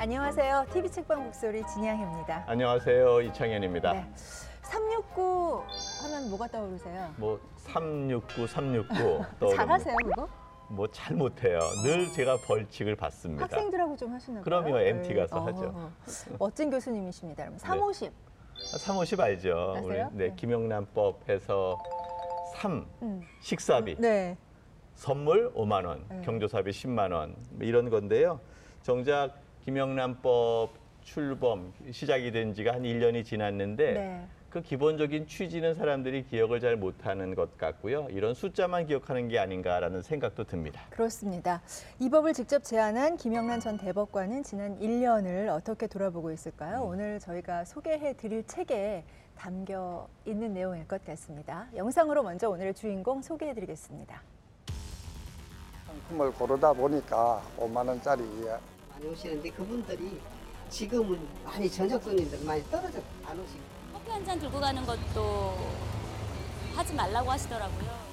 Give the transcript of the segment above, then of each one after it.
안녕하세요. TV 책방 목소리 진양입니다. 안녕하세요. 이창현입니다. 네. 369 하면 뭐가 떠오르세요? 뭐 369, 369 떠오르는 잘하세요, 그거? 뭐 잘 못해요. 늘 제가 벌칙을 받습니다. 학생들하고 좀 하시나 봐요. 그럼요, MT 가서 어, 하죠. 어. 멋진 교수님이십니다. 그럼 350. 350 알죠? 아세요? 우리 네, 네. 김영란법 해서 3 음. 식사비 네. 선물 5만 원, 네. 경조사비 10만 원뭐 이런 건데요. 정작 김영란법 출범 시작이 된 지가 한 1년이 지났는데 네. 그 기본적인 취지는 사람들이 기억을 잘 못하는 것 같고요. 이런 숫자만 기억하는 게 아닌가라는 생각도 듭니다. 그렇습니다. 이 법을 직접 제안한 김영란 전 대법관은 지난 1년을 어떻게 돌아보고 있을까요? 음. 오늘 저희가 소개해 드릴 책에 담겨 있는 내용일 것 같습니다. 영상으로 먼저 오늘의 주인공 소개해 드리겠습니다. 상품을 고르다 보니까 5만 원짜리 많이 오시는데 그분들이 지금은 많이 전적 손님들 많이 떨어져 안 오시고 커피 한 잔 들고 가는 것도 하지 말라고 하시더라고요.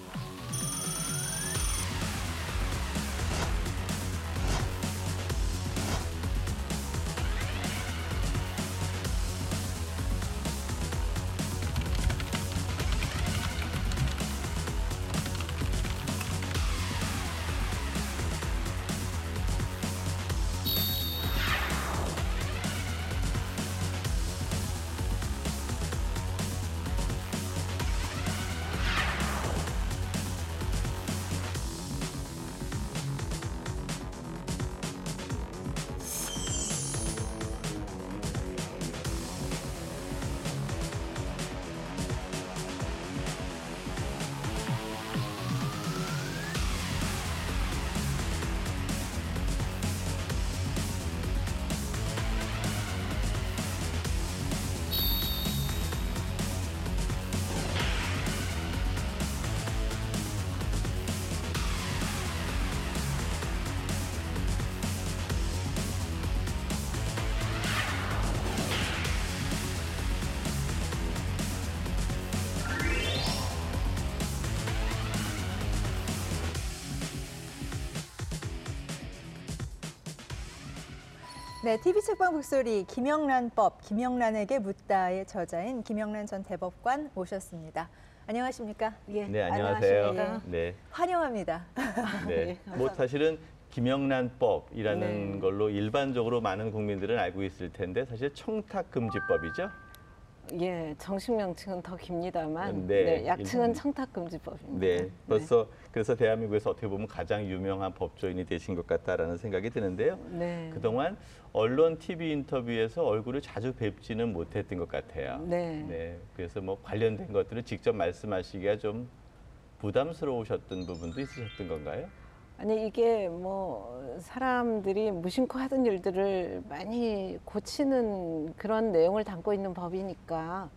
네, TV 책방 북소리 김영란법 김영란에게 묻다의 저자인 김영란 전 대법관 모셨습니다. 안녕하십니까? 예. 네, 안녕하세요. 안녕하십니까? 네. 환영합니다. 네. 뭐 사실은 김영란법이라는 네. 걸로 일반적으로 많은 국민들은 알고 있을 텐데 사실 청탁금지법이죠. 예, 정식 명칭은 더 깁니다만 네, 네, 약칭은 청탁금지법입니다. 네. 벌써 그래서 대한민국에서 어떻게 보면 가장 유명한 법조인이 되신 것 같다라는 생각이 드는데요. 네. 그동안 언론 TV 인터뷰에서 얼굴을 자주 뵙지는 못했던 것 같아요. 네. 네. 그래서 뭐 관련된 것들을 직접 말씀하시기가 좀 부담스러우셨던 부분도 있으셨던 건가요? 아니 이게 뭐 사람들이 무심코 하던 일들을 많이 고치는 그런 내용을 담고 있는 법이니까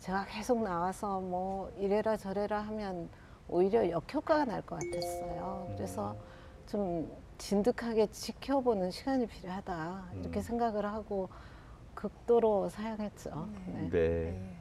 제가 계속 나와서 뭐 이래라 저래라 하면 오히려 역효과가 날 것 같았어요. 그래서 좀 진득하게 지켜보는 시간이 필요하다 이렇게 음. 생각을 하고 극도로 사용했죠. 네. 네. 네.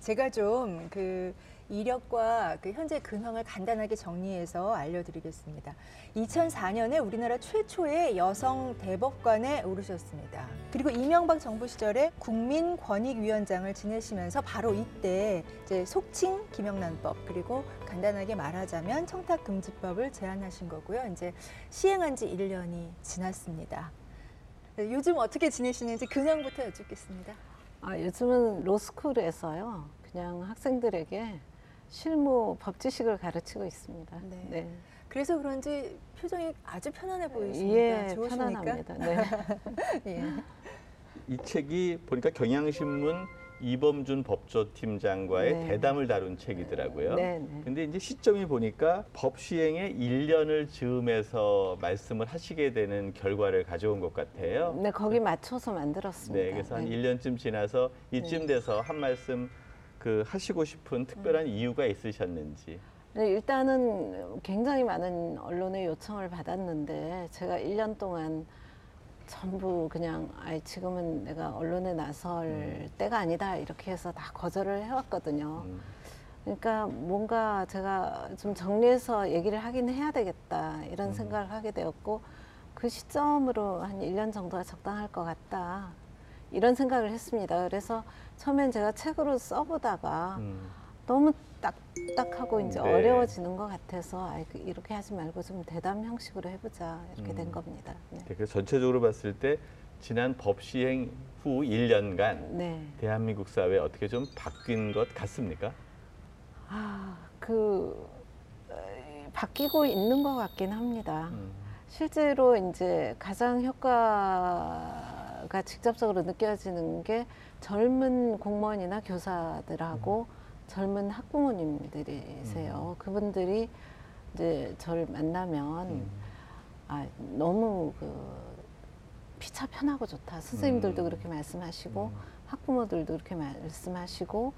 제가 좀 그 이력과 그 현재 근황을 간단하게 정리해서 알려드리겠습니다. 2004년에 우리나라 최초의 여성 대법관에 오르셨습니다. 그리고 이명박 정부 시절에 국민권익위원장을 지내시면서 바로 이때 이제 속칭 김영란법 그리고 간단하게 말하자면 청탁금지법을 제안하신 거고요. 이제 시행한 지 1년이 지났습니다. 네, 요즘 어떻게 지내시는지 근황부터 여쭙겠습니다. 아, 요즘은 로스쿨에서요. 그냥 학생들에게 실무 법 지식을 가르치고 있습니다. 네. 네. 그래서 그런지 표정이 아주 편안해 보이십니다. 예, 좋으십니까? 편안합니다. 네. 예. 이 책이 보니까 경향신문 이범준 법조팀장과의 네. 대담을 다룬 책이더라고요. 네, 네. 근데 이제 시점이 보니까 법 시행에 1년을 즈음해서 말씀을 하시게 되는 결과를 가져온 것 같아요. 네, 거기 맞춰서 만들었습니다. 네, 그래서 한 네. 1년쯤 지나서 이쯤 네. 돼서 한 말씀 그 하시고 싶은 특별한 이유가 있으셨는지. 네, 일단은 굉장히 많은 언론의 요청을 받았는데 제가 1년 동안 전부 그냥 아이 지금은 내가 언론에 나설 때가 아니다 이렇게 해서 다 거절을 해왔거든요. 음, 그러니까 뭔가 제가 좀 정리해서 얘기를 하긴 해야 되겠다 이런 생각을 하게 되었고 그 시점으로 한 1년 정도가 적당할 것 같다. 이런 생각을 했습니다. 그래서 처음엔 제가 책으로 써보다가 음. 너무 딱딱하고 이제 네. 어려워지는 것 같아서 아, 이렇게 하지 말고 좀 대담 형식으로 해보자 이렇게 된 음. 겁니다. 네. 그래서 전체적으로 봤을 때 지난 법 시행 후 1년간 네. 대한민국 사회 어떻게 좀 바뀐 것 같습니까? 아, 그 어, 바뀌고 있는 것 같긴 합니다. 음. 실제로 이제 가장 효과가 직접적으로 느껴지는 게 젊은 공무원이나 교사들하고 젊은 학부모님들이세요. 그분들이 이제 저를 만나면 음. 아, 너무 그 피차 편하고 좋다. 선생님들도 음. 그렇게 말씀하시고 음. 학부모들도 그렇게 말씀하시고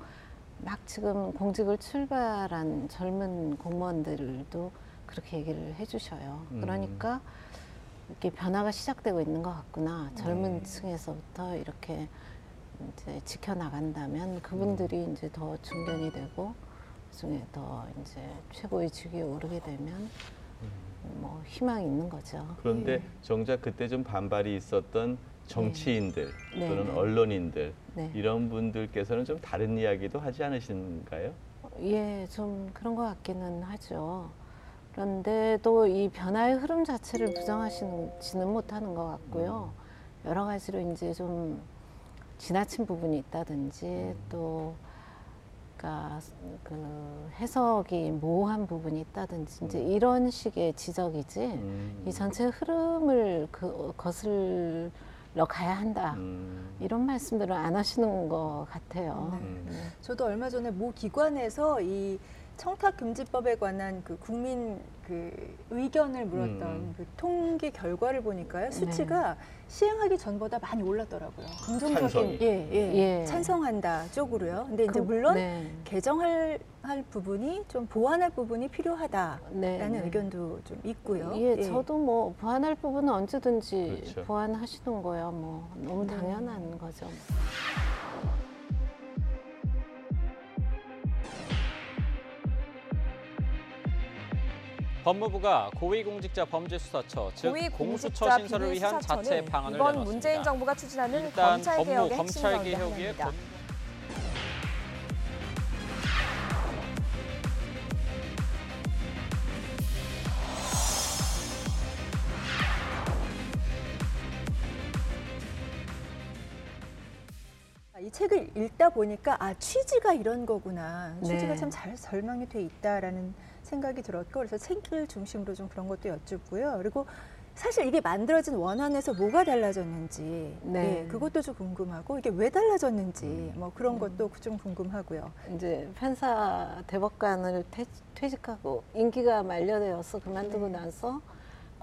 막 지금 공직을 출발한 젊은 공무원들도 그렇게 얘기를 해주셔요. 음. 그러니까 이렇게 변화가 시작되고 있는 것 같구나. 젊은 네. 층에서부터 이렇게 이제 지켜나간다면 그분들이 음. 이제 더 중견이 되고 나중에 더 이제 최고의 직위에 오르게 되면 뭐 희망이 있는 거죠. 그런데 예. 정작 그때 좀 반발이 있었던 정치인들 네, 또는 네. 언론인들 네. 이런 분들께서는 좀 다른 이야기도 하지 않으신가요? 예, 좀 그런 것 같기는 하죠. 그런데 또 이 변화의 흐름 자체를 부정하시지는 못하는 것 같고요. 여러 가지로 이제 좀 지나친 부분이 있다든지 또 그러니까 그 해석이 모호한 부분이 있다든지 이제 이런 식의 지적이지 음. 이 전체 흐름을 그 거슬러 가야 한다 음. 이런 말씀들을 안 하시는 것 같아요. 음. 네. 저도 얼마 전에 모 기관에서 이 청탁 금지법에 관한 그 국민 그 의견을 물었던 음. 그 통계 결과를 보니까요 수치가 시행하기 전보다 많이 올랐더라고요. 긍정적인 찬성이. 예, 예, 예. 찬성한다 쪽으로요. 근데 이제 그- 물론 네. 개정할 할 부분이 좀 보완할 부분이 필요하다라는 네, 네. 의견도 좀 있고요. 예, 저도 뭐 보완할 부분은 언제든지 그렇죠. 보완하시는 거야 뭐 너무 네. 당연한 거죠. 법무부가 고위공직자 범죄수사처 즉 공수처 신설을 위한 자체 방안을 이번 내놨습니다. 문재인 정부가 추진하는 일단 검찰 법무 개혁의 핵심 검찰 개혁의. 건- 이 책을 읽다 보니까 아 취지가 이런 거구나 취지가 네. 참잘 설명이 돼 있다라는 생각이 들었고 그래서 책을 중심으로 좀 그런 것도 여쭙고요 그리고 사실 이게 만들어진 원안에서 뭐가 달라졌는지 네. 예, 그것도 좀 궁금하고 이게 왜 달라졌는지 음. 뭐 그런 것도 좀 궁금하고요 이제 판사 대법관을 퇴, 퇴직하고 임기가 만료되어서 그만두고 네. 나서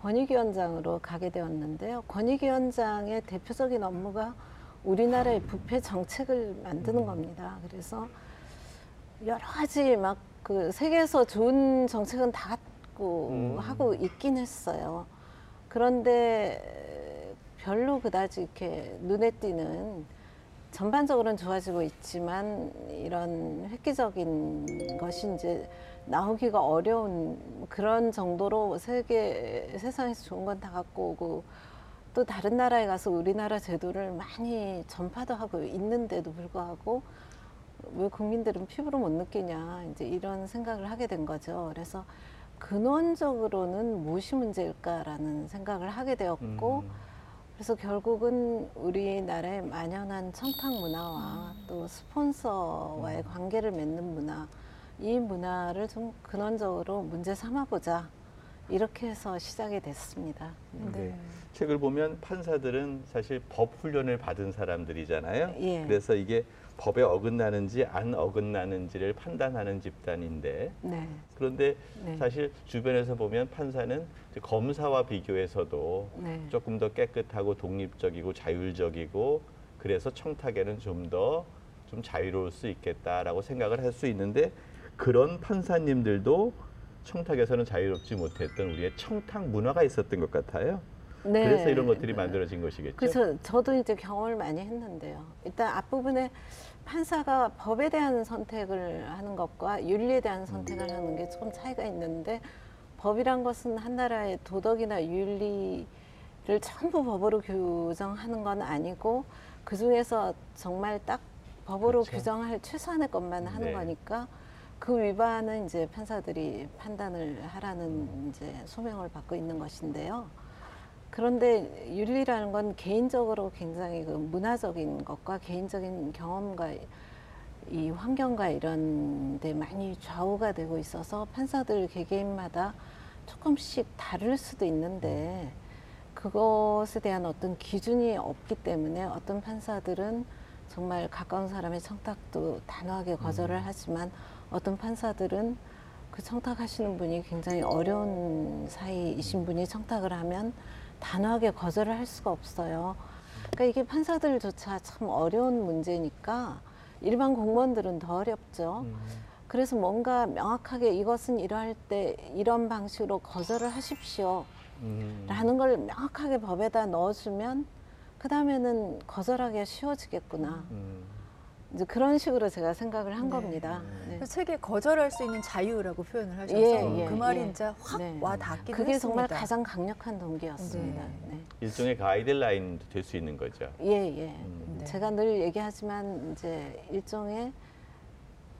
권익위원장으로 가게 되었는데요. 권익위원장의 대표적인 업무가 우리나라의 부패 정책을 만드는 겁니다. 그래서 여러 가지 막 그 세계에서 좋은 정책은 다 갖고 음. 하고 있긴 했어요. 그런데 별로 그다지 이렇게 눈에 띄는 전반적으로는 좋아지고 있지만 이런 획기적인 것이 이제 나오기가 어려운 그런 정도로 세계 세상에서 좋은 건 다 갖고 오고 또 다른 나라에 가서 우리나라 제도를 많이 전파도 하고 있는데도 불구하고 왜 국민들은 피부로 못 느끼냐 이제 이런 생각을 하게 된 거죠. 그래서 근원적으로는 무엇이 문제일까라는 생각을 하게 되었고 음. 그래서 결국은 우리나라의 만연한 청탁 문화와 또 스폰서와의 관계를 맺는 문화, 이 문화를 좀 근원적으로 문제 삼아보자. 이렇게 해서 시작이 됐습니다. 네. 책을 보면 판사들은 사실 법 훈련을 받은 사람들이잖아요. 예. 그래서 이게 법에 어긋나는지 안 어긋나는지를 판단하는 집단인데 네. 그런데 네. 사실 주변에서 보면 판사는 검사와 비교해서도 네. 조금 더 깨끗하고 독립적이고 자율적이고 그래서 청탁에는 좀 더좀 자유로울 수 있겠다라고 생각을 할 수 있는데 그런 판사님들도 청탁에서는 자유롭지 못했던 우리의 청탁 문화가 있었던 것 같아요. 네. 그래서 이런 것들이 만들어진 것이겠죠. 그래서 저도 이제 경험을 많이 했는데요. 일단 앞부분에 판사가 법에 대한 선택을 하는 것과 윤리에 대한 선택을 음. 하는 게 조금 차이가 있는데 법이란 것은 한 나라의 도덕이나 윤리에 전부 법으로 규정하는 건 아니고 그 중에서 정말 딱 법으로 그렇죠. 규정할 최소한의 것만 하는 네. 거니까 그 위반은 이제 판사들이 판단을 하라는 이제 소명을 받고 있는 것인데요. 그런데 윤리라는 건 개인적으로 굉장히 그 문화적인 것과 개인적인 경험과 이 환경과 이런 데 많이 좌우가 되고 있어서 판사들 개개인마다 조금씩 다를 수도 있는데 그것에 대한 어떤 기준이 없기 때문에 어떤 판사들은 정말 가까운 사람의 청탁도 단호하게 거절을 하지만 어떤 판사들은 그 청탁하시는 분이 굉장히 어려운 사이이신 분이 청탁을 하면 단호하게 거절을 할 수가 없어요. 그러니까 이게 판사들조차 참 어려운 문제니까 일반 공무원들은 더 어렵죠. 음. 그래서 뭔가 명확하게 이것은 이러할 때 이런 방식으로 거절을 하십시오. 음. 라는 걸 명확하게 법에다 넣어주면 그 다음에는 거절하기가 쉬워지겠구나. 음. 이제 그런 식으로 제가 생각을 한 네. 겁니다. 네. 그 책에 거절할 수 있는 자유라고 표현을 하셔서 예, 예, 그 말이 예. 진짜 확 네. 와 닿기도 그게 했습니다. 정말 가장 강력한 동기였습니다. 네. 네. 일종의 가이드라인 도 될 수 있는 거죠. 예, 예. 음. 네. 제가 늘 얘기하지만 이제 일종의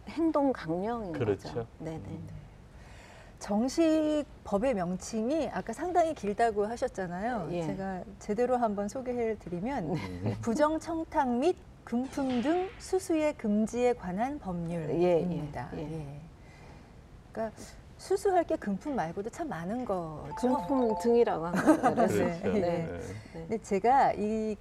행동 강령인 그렇죠. 거죠. 네, 네. 정식 법의 명칭이 아까 상당히 길다고 하셨잖아요. 예. 제가 제대로 한번 소개해 드리면 음. 부정 청탁 및 금품 등 수수의 금지에 관한 법률입니다. 예, 예, 예. 그러니까 수수할 게 금품 말고도 참 많은 거죠. 금품 등이라고 한 거죠. 그래서 그렇죠. 네. 네. 근데 제가 이,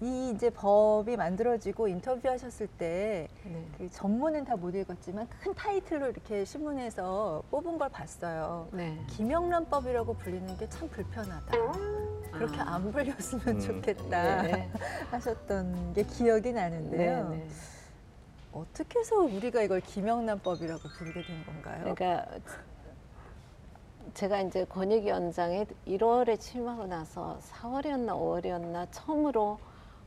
이 이제 법이 만들어지고 인터뷰하셨을 때 네. 그 전문은 다 못 읽었지만 큰 타이틀로 이렇게 신문에서 뽑은 걸 봤어요. 네. 김영란법이라고 불리는 게 참 불편하다. 그렇게 아. 안 불렸으면 음. 좋겠다 네. 하셨던 게 기억이 나는데요. 네, 네. 어떻게 해서 우리가 이걸 김영란법이라고 부르게 된 건가요? 그러니까 제가 이제 권익위원장에 1월에 취임하고 나서 4월이었나 5월이었나 처음으로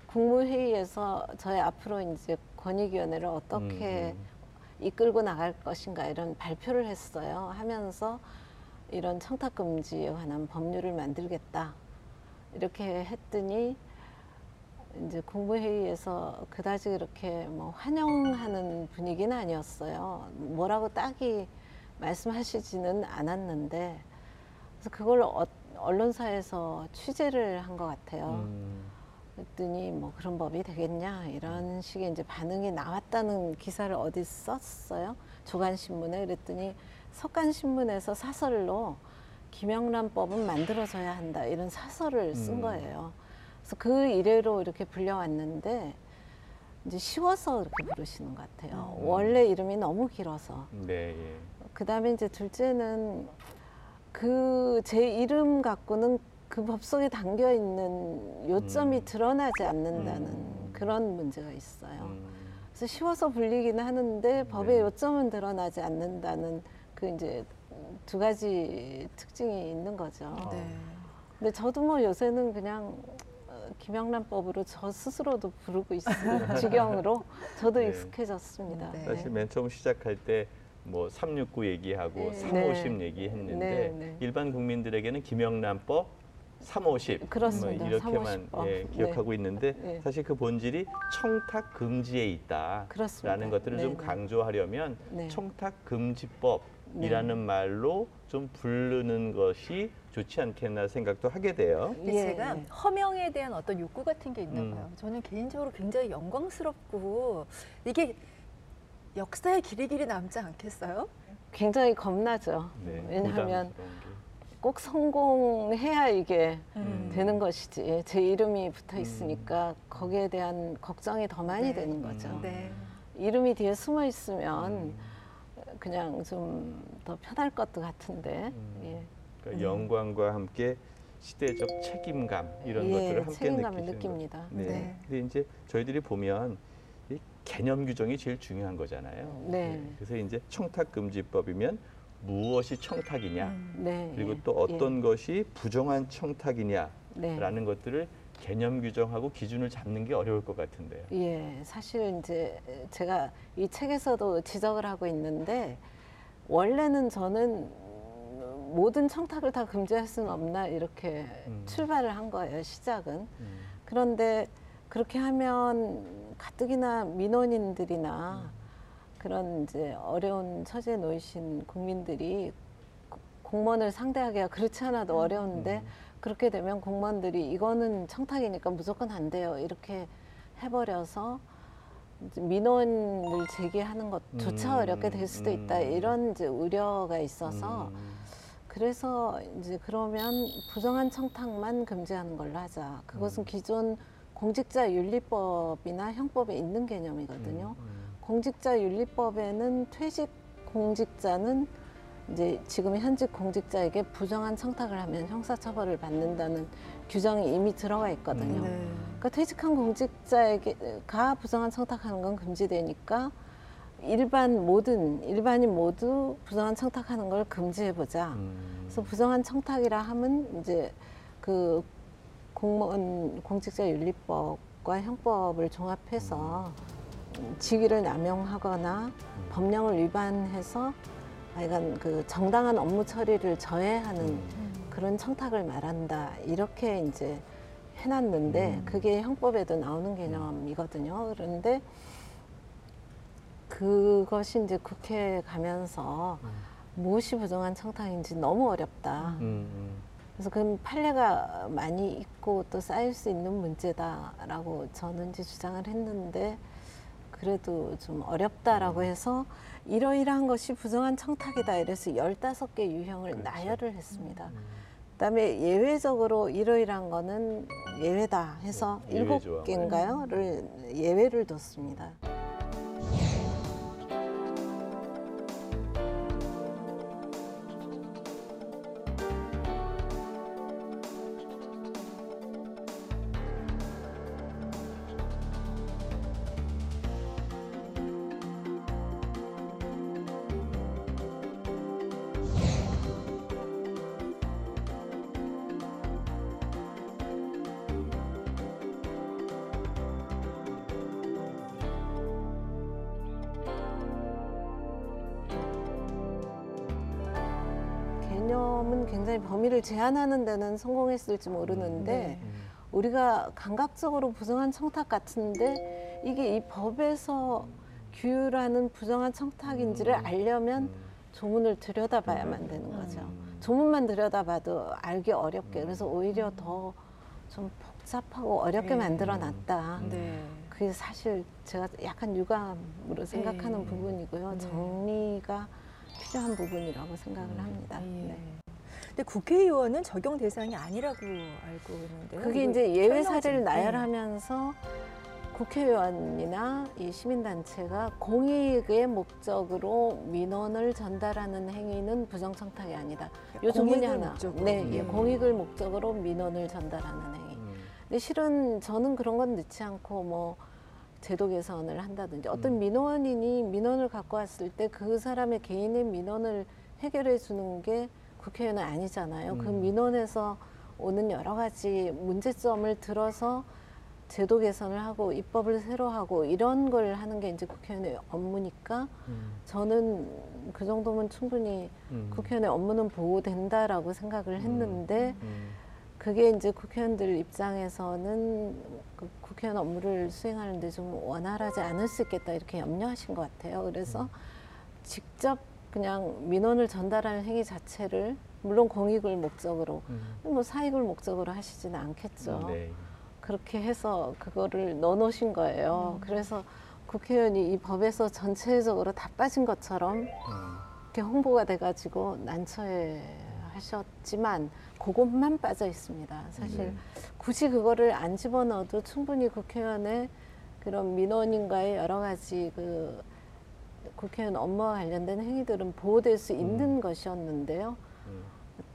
국무회의에서 저희 앞으로 이제 권익위원회를 어떻게 음. 이끌고 나갈 것인가 이런 발표를 했어요. 하면서 이런 청탁 금지에 관한 법률을 만들겠다. 이렇게 했더니 이제 국무회의에서 그다지 그렇게 뭐 환영하는 분위기는 아니었어요. 뭐라고 딱히 말씀하시지는 않았는데 그래서 그걸 어- 언론사에서 취재를 한 것 같아요. 음. 그랬더니 뭐 그런 법이 되겠냐 이런 식의 이제 반응이 나왔다는 기사를 어디 썼어요 조간 신문에 그랬더니 석간 신문에서 사설로 김영란법은 만들어져야 한다 이런 사설을 쓴 음. 거예요. 그래서 그 이래로 이렇게 불려왔는데 이제 쉬워서 이렇게 부르시는 것 같아요. 음. 원래 이름이 너무 길어서. 네. 예. 그 다음에 이제 둘째는 그 제 이름 갖고는 그 법 속에 담겨 있는 요점이 음. 드러나지 않는다는 음. 그런 문제가 있어요. 음. 그래서 쉬워서 불리기는 하는데 법의 네. 요점은 드러나지 않는다는 그 이제 두 가지 특징이 있는 거죠. 네. 근데 저도 뭐 요새는 그냥 어, 김영란법으로 저 스스로도 부르고 있을 지경으로 저도 네. 익숙해졌습니다. 네. 사실 맨 처음 시작할 때 뭐 369 얘기하고 네. 350 네. 얘기했는데 네, 네. 일반 국민들에게는 김영란법 350 그렇습니다. 뭐 이렇게만 350 법. 예, 기억하고 있는데 네. 사실 그 본질이 청탁 금지에 있다라는 그렇습니다. 것들을 좀 네, 네. 강조하려면 네. 청탁 금지법이라는 말로 좀 부르는 것이 좋지 않겠나 생각도 하게 돼요. 예, 제가 예. 허명에 대한 어떤 욕구 같은 게 있나 음. 봐요. 저는 개인적으로 굉장히 영광스럽고 이게 역사에 길이 길이 남지 않겠어요? 굉장히 겁나죠. 네, 왜냐하면 부담스러운 게. 꼭 성공해야 이게 음. 되는 것이지. 제 이름이 붙어 있으니까 거기에 대한 걱정이 더 많이 네. 되는 거죠. 음. 네. 이름이 뒤에 숨어 있으면 음. 그냥 좀 더 편할 것도 같은데. 음. 예. 그러니까 영광과 함께 시대적 책임감 이런 예, 것들을 함께 책임감을 느낍니다. 거죠. 네. 네. 근데 이제 저희들이 보면 이 개념 규정이 제일 중요한 거잖아요. 네. 그래서 이제 청탁 금지법이면 무엇이 청탁이냐, 음. 네. 그리고 예. 또 어떤 것이 부정한 청탁이냐라는 네. 것들을 개념 규정하고 기준을 잡는 게 어려울 것 같은데요. 예, 사실 이제 제가 이 책에서도 지적을 하고 있는데 원래는 저는 모든 청탁을 다 금지할 수는 없나 이렇게 음. 출발을 한 거예요. 시작은. 음. 그런데 그렇게 하면 가뜩이나 민원인들이나 음. 그런 이제 어려운 처지에 놓이신 국민들이 고- 공무원을 상대하기가 그렇지 않아도 어려운데 음. 그렇게 되면 공무원들이 이거는 청탁이니까 무조건 안 돼요 이렇게 해버려서 이제 민원을 제기하는 것조차 음, 어렵게 될 수도 있다 음. 이런 이제 우려가 있어서 음. 그래서 이제 그러면 부정한 청탁만 금지하는 걸로 하자. 그것은 음. 기존 공직자 윤리법이나 형법에 있는 개념이거든요. 음. 공직자 윤리법에는 퇴직 공직자는 이제 지금 현직 공직자에게 부정한 청탁을 하면 형사처벌을 받는다는 규정이 이미 들어가 있거든요. 네. 그러니까 퇴직한 공직자에게가 부정한 청탁하는 건 금지되니까 일반 모든 일반인 모두 부정한 청탁하는 걸 금지해 보자. 음. 그래서 부정한 청탁이라 하면 이제 그 공무원 공직자 윤리법과 형법을 종합해서 직위를 남용하거나 법령을 위반해서 하여간 그 정당한 업무 처리를 저해하는 음. 그런 청탁을 말한다 이렇게 이제 해놨는데 음. 그게 형법에도 나오는 개념이거든요. 그런데 그것이 이제 국회에 가면서 무엇이 부정한 청탁인지 너무 어렵다. 음. 음. 그래서 그 판례가 많이 있고 또 쌓일 수 있는 문제다라고 저는 이제 주장을 했는데 그래도 좀 어렵다라고 해서 이러이러한 것이 부정한 청탁이다 이래서 열다섯 개 유형을 그렇죠. 나열을 했습니다. 음. 그다음에 예외적으로 이러이러한 거는 예외다 해서 네, 예외 일곱. 개인가요?를 예외를 뒀습니다. 제한하는 데는 성공했을지 모르는데 네. 우리가 감각적으로 부정한 청탁 같은데 이게 이 법에서 규율하는 부정한 청탁인지를 음. 알려면 음. 조문을 들여다봐야만 되는 거죠. 음. 조문만 들여다봐도 알기 어렵게 그래서 오히려 더 좀 복잡하고 어렵게 네. 만들어 놨다. 음. 네. 그게 사실 제가 약간 유감으로 생각하는 네. 부분이고요. 네. 정리가 필요한 부분이라고 생각을 음. 합니다. 예. 네. 근데 국회의원은 적용 대상이 아니라고 알고 있는데요. 그게 이제 예외 사례를 네. 나열하면서 국회의원이나 이 시민단체가 공익의 목적으로 민원을 전달하는 행위는 부정청탁이 아니다. 요 조문이 공익을 하나. 목적으로. 네, 예, 음. 공익을 목적으로 민원을 전달하는 행위. 음. 근데 실은 저는 그런 건 넣지 않고 뭐 제도 개선을 한다든지 어떤 음. 민원인이 민원을 갖고 왔을 때 그 사람의 개인의 민원을 해결해 주는 게 국회의원은 아니잖아요. 그 음. 민원에서 오는 여러 가지 문제점을 들어서 제도 개선을 하고 입법을 새로 하고 이런 걸 하는 게 이제 국회의원의 업무니까 음. 저는 그 정도면 충분히 음. 국회의원의 업무는 보호된다라고 생각을 했는데 음. 그게 이제 국회의원들 입장에서는 그 국회의원 업무를 수행하는데 좀 원활하지 않을 수 있겠다 이렇게 염려하신 것 같아요. 그래서 직접 그냥 민원을 전달하는 행위 자체를 물론 공익을 목적으로 음. 뭐 사익을 목적으로 하시지는 않겠죠. 네. 그렇게 해서 그거를 넣어놓으신 거예요. 그래서 국회의원이 이 법에서 전체적으로 다 빠진 것처럼 음. 이렇게 홍보가 돼가지고 난처해 하셨지만 그것만 빠져 있습니다. 사실 네. 굳이 그거를 안 집어넣어도 충분히 국회의원의 그런 민원인과의 여러 가지 그 국회의원 업무와 관련된 행위들은 보호될 수 있는 것이었는데요.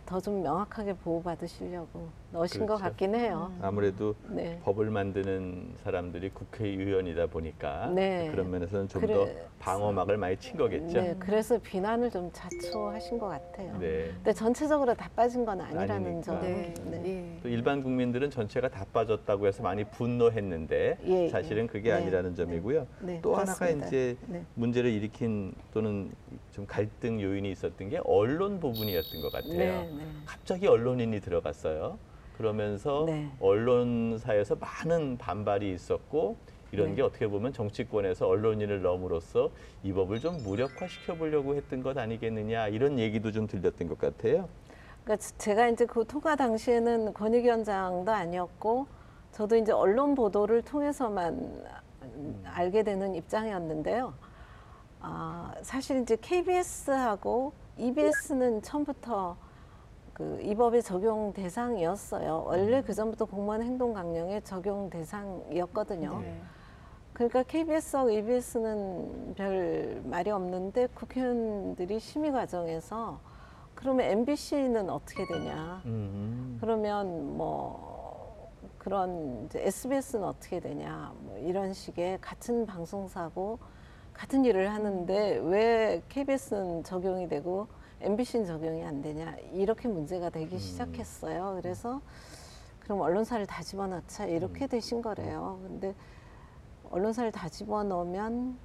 음. 더좀 명확하게 보호받으시려고 넣으신 것 그렇죠. 같긴 해요. 아무래도 네. 법을 만드는 사람들이 국회의원이다 보니까 네. 그런 면에서는 좀 그래- 더 방어막을 많이 친 거겠죠. 네, 그래서 비난을 좀 자초하신 것 같아요. 네. 근데 전체적으로 다 빠진 건 아니라는 아니니까. 점. 네. 네. 예. 또 일반 국민들은 전체가 다 빠졌다고 해서 많이 분노했는데 예, 사실은 그게 네. 아니라는 점이고요. 네, 또 하나가 그렇습니다. 이제 네. 문제를 일으킨 또는 좀 갈등 요인이 있었던 게 언론 부분이었던 것 같아요. 네, 네. 갑자기 언론인이 들어갔어요. 그러면서 네. 언론사에서 많은 반발이 있었고 이런 네. 게 어떻게 보면 정치권에서 언론인을 넣음으로써 이 법을 좀 무력화시켜 보려고 했던 것 아니겠느냐 이런 얘기도 좀 들렸던 것 같아요. 그러니까 제가 이제 그 통과 당시에는 권익위원장도 아니었고 저도 이제 언론 보도를 통해서만 알게 되는 입장이었는데요. 아, 사실 이제 KBS하고 EBS는 처음부터 그이 법의 적용 대상이었어요. 원래 그 전부터 공무원 행동 강령의 적용 대상이었거든요. 네. 그러니까 KBS하고 EBS는 별 말이 없는데 국회의원들이 심의 과정에서 그러면 MBC는 어떻게 되냐? 음. 그러면 뭐 그런 SBS는 어떻게 되냐? 뭐 이런 식의 같은 방송사고 같은 일을 하는데 왜 KBS는 적용이 되고 MBC는 적용이 안 되냐? 이렇게 문제가 되기 시작했어요. 그래서 그럼 언론사를 다 집어넣자 이렇게 되신 거래요. 근데 언론사를 다 집어넣으면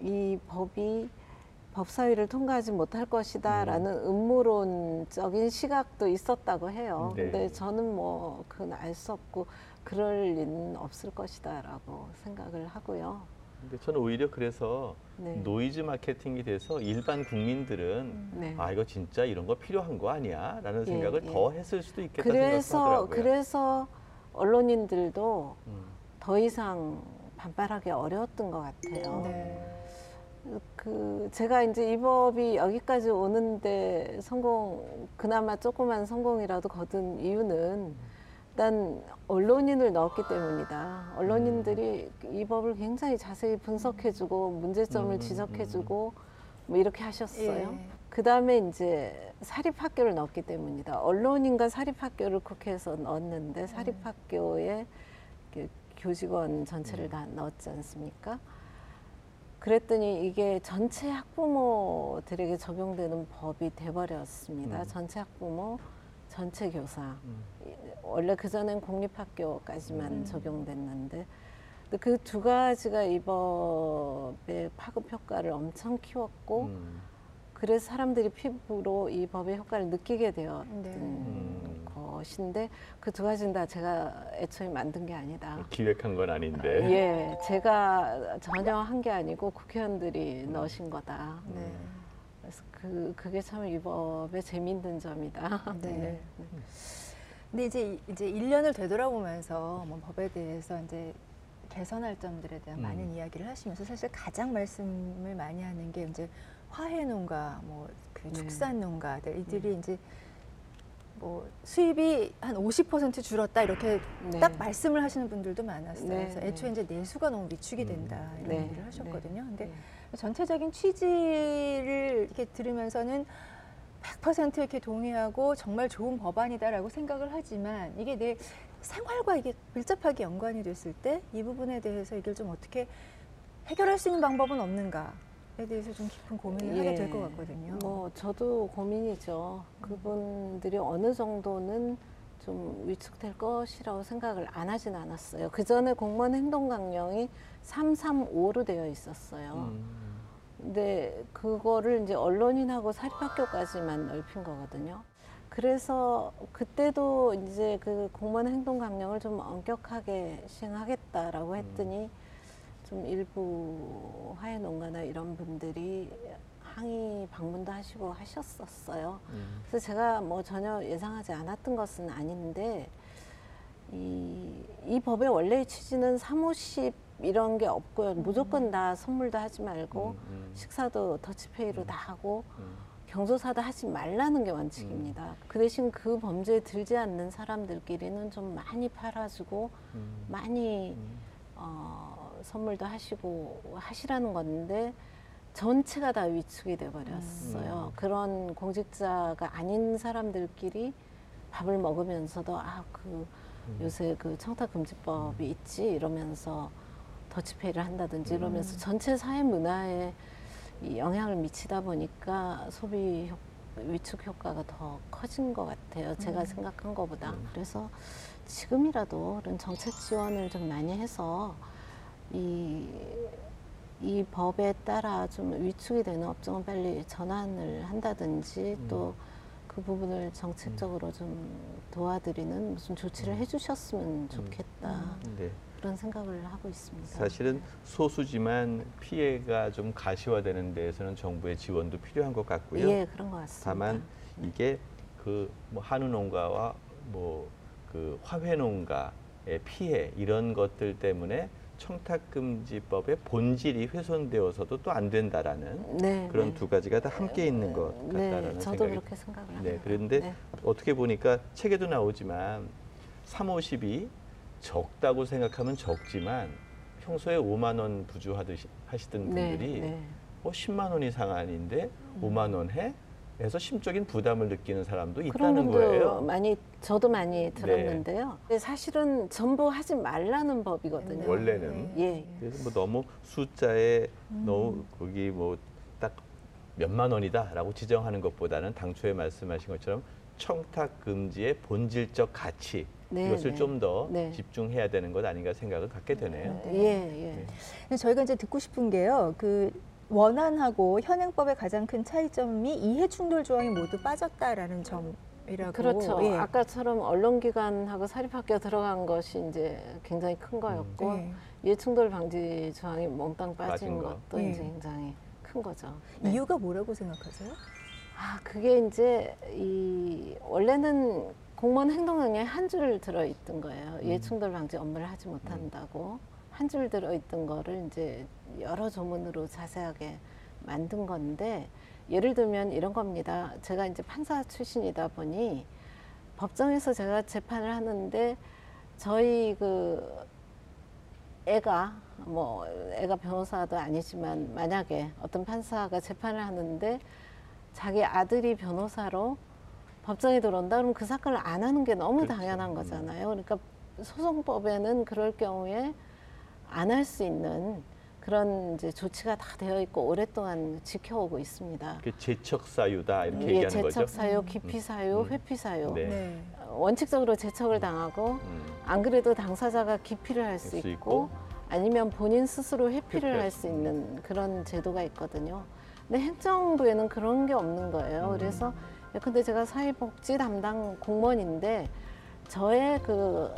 이 법이 법사위를 통과하지 못할 것이다라는 음모론적인 시각도 있었다고 해요. 네. 근데 저는 뭐 그건 알 수 없고 그럴 리는 없을 것이다라고 생각을 하고요. 근데 저는 오히려 그래서 네. 노이즈 마케팅이 돼서 일반 국민들은 네. 아 이거 진짜 이런 거 필요한 거 아니야?라는 예, 생각을 예. 더 했을 수도 있겠다 그래서. 그래서 언론인들도 음. 더 이상 반발하기 어려웠던 것 같아요. 네. 그 제가 이제 이 법이 여기까지 오는데 성공 그나마 조그만 성공이라도 거둔 이유는 일단 언론인을 넣었기 때문이다. 언론인들이 이 법을 굉장히 자세히 분석해주고 문제점을 음, 지적해주고 뭐 이렇게 하셨어요. 예. 그 다음에 이제 사립학교를 넣었기 때문이다. 언론인과 사립학교를 국회에서 넣었는데 사립학교에 그 교직원 전체를 다 넣었지 않습니까? 그랬더니 이게 전체 학부모들에게 적용되는 법이 돼버렸습니다. 음. 전체 학부모, 전체 교사. 음. 원래 그전엔 공립학교까지만 음. 적용됐는데 그 두 가지가 이 법의 파급 효과를 엄청 키웠고 음. 그래서 사람들이 피부로 이 법의 효과를 느끼게 되었던 네. 음. 것인데 그 두 가지는 다 제가 애초에 만든 게 아니다. 기획한 건 아닌데. 예, 제가 전혀 한 게 아니고 국회의원들이 음. 넣으신 거다. 네. 그래서 그 그게 참 이 법의 재미있는 점이다. 네. 근데 이제 이제 1년을 되돌아보면서 뭐 법에 대해서 이제 개선할 점들에 대한 음. 많은 이야기를 하시면서 사실 가장 말씀을 많이 하는 게 이제 화훼 농가, 뭐그 네. 축산 농가들 이들이 이제 뭐 수입이 한 50% 줄었다 이렇게 네. 딱 말씀을 하시는 분들도 많았어요. 네, 그래서 애초에 네. 이제 내수가 너무 위축이 된다 이런 네, 얘기를 하셨거든요. 근데 네. 전체적인 취지를 이렇게 들으면서는 100% 이렇게 동의하고 정말 좋은 법안이다라고 생각을 하지만 이게 내 생활과 이게 밀접하게 연관이 됐을 때 이 부분에 대해서 이걸 좀 어떻게 해결할 수 있는 방법은 없는가에 대해서 좀 깊은 고민을 하게 될것 예. 같거든요. 뭐 저도 고민이죠. 그분들이 어느 정도는 좀 위축될 것이라고 생각을 안 하진 않았어요. 그 전에 공무원 행동 강령이 335로 되어 있었어요. 음. 근데 그거를 이제 언론인하고 사립학교까지만 넓힌 거거든요. 그래서 그때도 이제 그 공무원 행동 강령을 좀 엄격하게 시행하겠다라고 했더니 좀 일부 화해 농가나 이런 분들이 항의 방문도 하시고 하셨었어요. 음. 그래서 제가 뭐 전혀 예상하지 않았던 것은 아닌데 이, 이 법의 원래의 취지는 사무십 이런 게 없고요. 무조건 다 선물도 하지 말고 음, 음. 식사도 더치페이로 다 하고 음. 경조사도 하지 말라는 게 원칙입니다. 그 대신 그 범죄에 들지 않는 사람들끼리는 좀 많이 팔아주고 음. 많이 음. 어, 선물도 하시고 하시라는 건데 전체가 다 위축이 돼 버렸어요. 음. 그런 공직자가 아닌 사람들끼리 밥을 먹으면서도 아그 요새 그 청탁금지법이 있지? 이러면서 더치페이를 한다든지 이러면서 전체 사회 문화에 이 영향을 미치다 보니까 소비 효, 위축 효과가 더 커진 것 같아요. 제가 생각한 것보다. 그래서 지금이라도 그런 정책 지원을 좀 많이 해서 이, 이 법에 따라 좀 위축이 되는 업종은 빨리 전환을 한다든지 또 그 부분을 정책적으로 좀 도와드리는 무슨 조치를 해주셨으면 좋겠다. 네. 그런 생각을 하고 있습니다. 사실은 소수지만 피해가 좀 가시화되는 데에서는 정부의 지원도 필요한 것 같고요. 예, 그런 것 같습니다. 다만 이게 그 뭐 한우 농가와 뭐 그 화훼 농가의 피해 이런 것들 때문에 청탁금지법의 본질이 훼손되어서도 또 안 된다라는 네, 그런 네. 두 가지가 다 함께 있는 것 네, 같다라는 저도 생각이 그렇게 생각을 합니다. 네, 그런데 네. 어떻게 보니까 책에도 나오지만 3, 50이 적다고 생각하면 적지만 평소에 5만 원 부주하듯이 하시던 네, 분들이 네. 뭐 10만 원 이상 아닌데 5만 원 해? 해서 심적인 부담을 느끼는 사람도 있다는 거예요. 네. 많이 저도 많이 들었는데요. 근데 사실은 전부 하지 말라는 법이거든요. 원래는 예. 그래서 뭐 너무 숫자에 너무 거기 뭐 딱 몇만 원이다라고 지정하는 것보다는 당초에 말씀하신 것처럼 청탁 금지의 본질적 가치 네, 이것을 네. 좀더 네. 집중해야 되는 것 아닌가 생각을 갖게 되네요. 예, 예. 근데 저희가 이제 듣고 싶은 게요. 그 원안하고 현행법의 가장 큰 차이점이 이해 충돌 조항이 모두 빠졌다라는 점이라고. 그렇죠. 예. 아까처럼 언론기관하고 사립학교 들어간 것이 이제 굉장히 큰 거였고 네. 이해 충돌 방지 조항이 몽땅 빠진 빠진 거. 것도 네. 이제 굉장히 큰 거죠. 네. 이유가 뭐라고 생각하세요? 아, 그게 이제 이 원래는 공무원 행동령에 한줄 들어 있던 거예요. 음. 이해 충돌 방지 업무를 하지 못한다고 한 줄 들어 있던 거를 이제 여러 조문으로 자세하게 만든 건데 예를 들면 이런 겁니다. 제가 이제 판사 출신이다 보니 법정에서 제가 재판을 하는데 저희 그 애가 뭐 애가 변호사도 아니지만 만약에 어떤 판사가 재판을 하는데 자기 아들이 변호사로 법정에 들어온다 그러면 그 사건을 안 하는 게 너무 그렇죠. 당연한 음. 거잖아요. 그러니까 소송법에는 그럴 경우에 안 할 수 있는 그런 이제 조치가 다 되어 있고 오랫동안 지켜오고 있습니다. 그 제척 사유다 이렇게 예, 얘기하는 거죠. 제척 사유, 기피 사유, 음. 회피 사유. 네. 원칙적으로 제척을 당하고 음. 안 그래도 당사자가 기피를 할 수 있고, 있고, 아니면 본인 스스로 회피를 할수수 있는 그런 제도가 있거든요. 근데 행정부에는 그런 게 없는 거예요. 음. 그래서 근데 제가 사회복지 담당 공무원인데 저의 그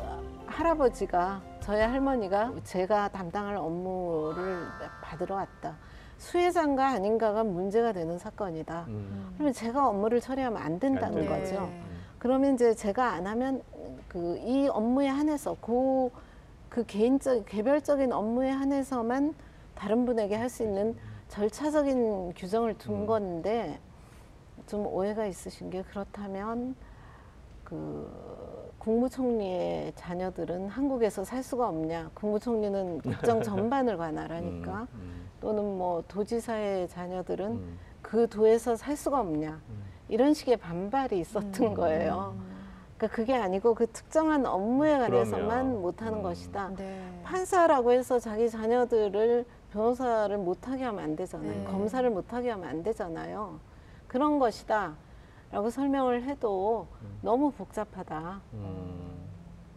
할아버지가 저의 할머니가 제가 담당할 업무를 받으러 왔다. 수혜자인가 아닌가가 문제가 되는 사건이다. 음. 그러면 제가 업무를 처리하면 안 된다는 안 거죠. 네. 그러면 이제 제가 안 하면 그 이 업무에 한해서 그, 그 개인적 개별적인 업무에 한해서만 다른 분에게 할 수 있는 절차적인 규정을 둔 음. 건데 좀 오해가 있으신 게 그렇다면 그 국무총리의 자녀들은 한국에서 살 수가 없냐? 국무총리는 국정 전반을 관할하니까 음, 음, 또는 뭐 도지사의 자녀들은 음. 그 도에서 살 수가 없냐? 이런 식의 반발이 있었던 음. 거예요. 그러니까 그게 아니고 그 특정한 업무에 관해서만 그러면, 못하는 음. 것이다. 네. 판사라고 해서 자기 자녀들을 변호사를 못하게 하면 안 되잖아요. 네. 검사를 못하게 하면 안 되잖아요. 그런 것이다. 라고 설명을 해도 너무 복잡하다. 음.